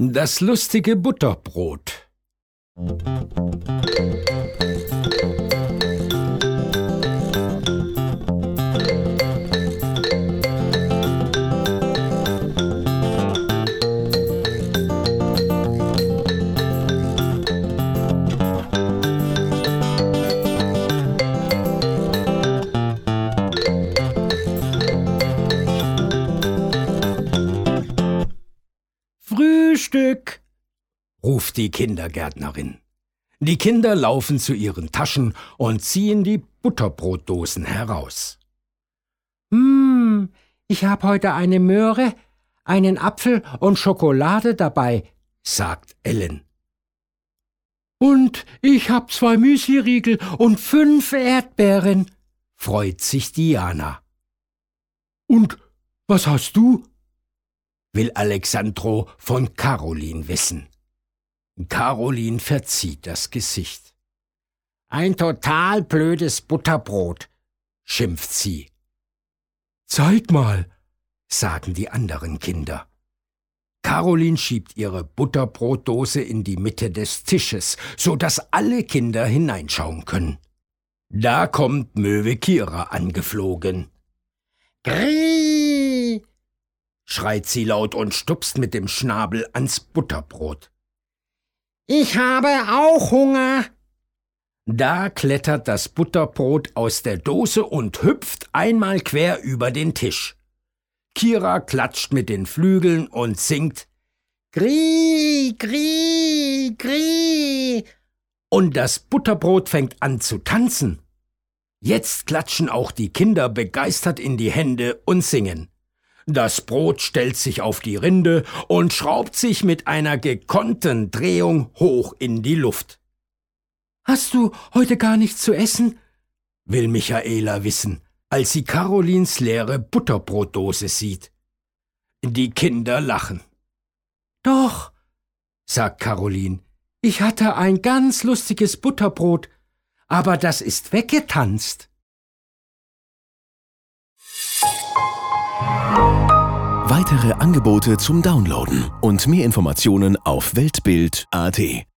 Das lustige Butterbrot. Frühstück, ruft die Kindergärtnerin. Die Kinder laufen zu ihren Taschen und ziehen die Butterbrotdosen heraus. Hm, ich hab heute eine Möhre, einen Apfel und Schokolade dabei, sagt Ellen. Und ich hab zwei Müsliriegel und fünf Erdbeeren, freut sich Diana. Und was hast du? Will Alexandro von Caroline wissen. Caroline verzieht das Gesicht. Ein total blödes Butterbrot, schimpft sie. Zeig mal, sagen die anderen Kinder. Caroline schiebt ihre Butterbrotdose in die Mitte des Tisches, so dass alle Kinder hineinschauen können. Da kommt Möwe Kira angeflogen. Grie, schreit sie laut und stupst mit dem Schnabel ans Butterbrot. Ich habe auch Hunger. Da klettert das Butterbrot aus der Dose und hüpft einmal quer über den Tisch. Kira klatscht mit den Flügeln und singt Grie, Grie, Grie. Und das Butterbrot fängt an zu tanzen. Jetzt klatschen auch die Kinder begeistert in die Hände und singen. Das Brot stellt sich auf die Rinde und schraubt sich mit einer gekonnten Drehung hoch in die Luft. Hast du heute gar nichts zu essen? will Michaela wissen, als sie Carolins leere Butterbrotdose sieht. Die Kinder lachen. Doch, sagt Caroline, ich hatte ein ganz lustiges Butterbrot, aber das ist weggetanzt. Weitere Angebote zum Downloaden und mehr Informationen auf Weltbild.at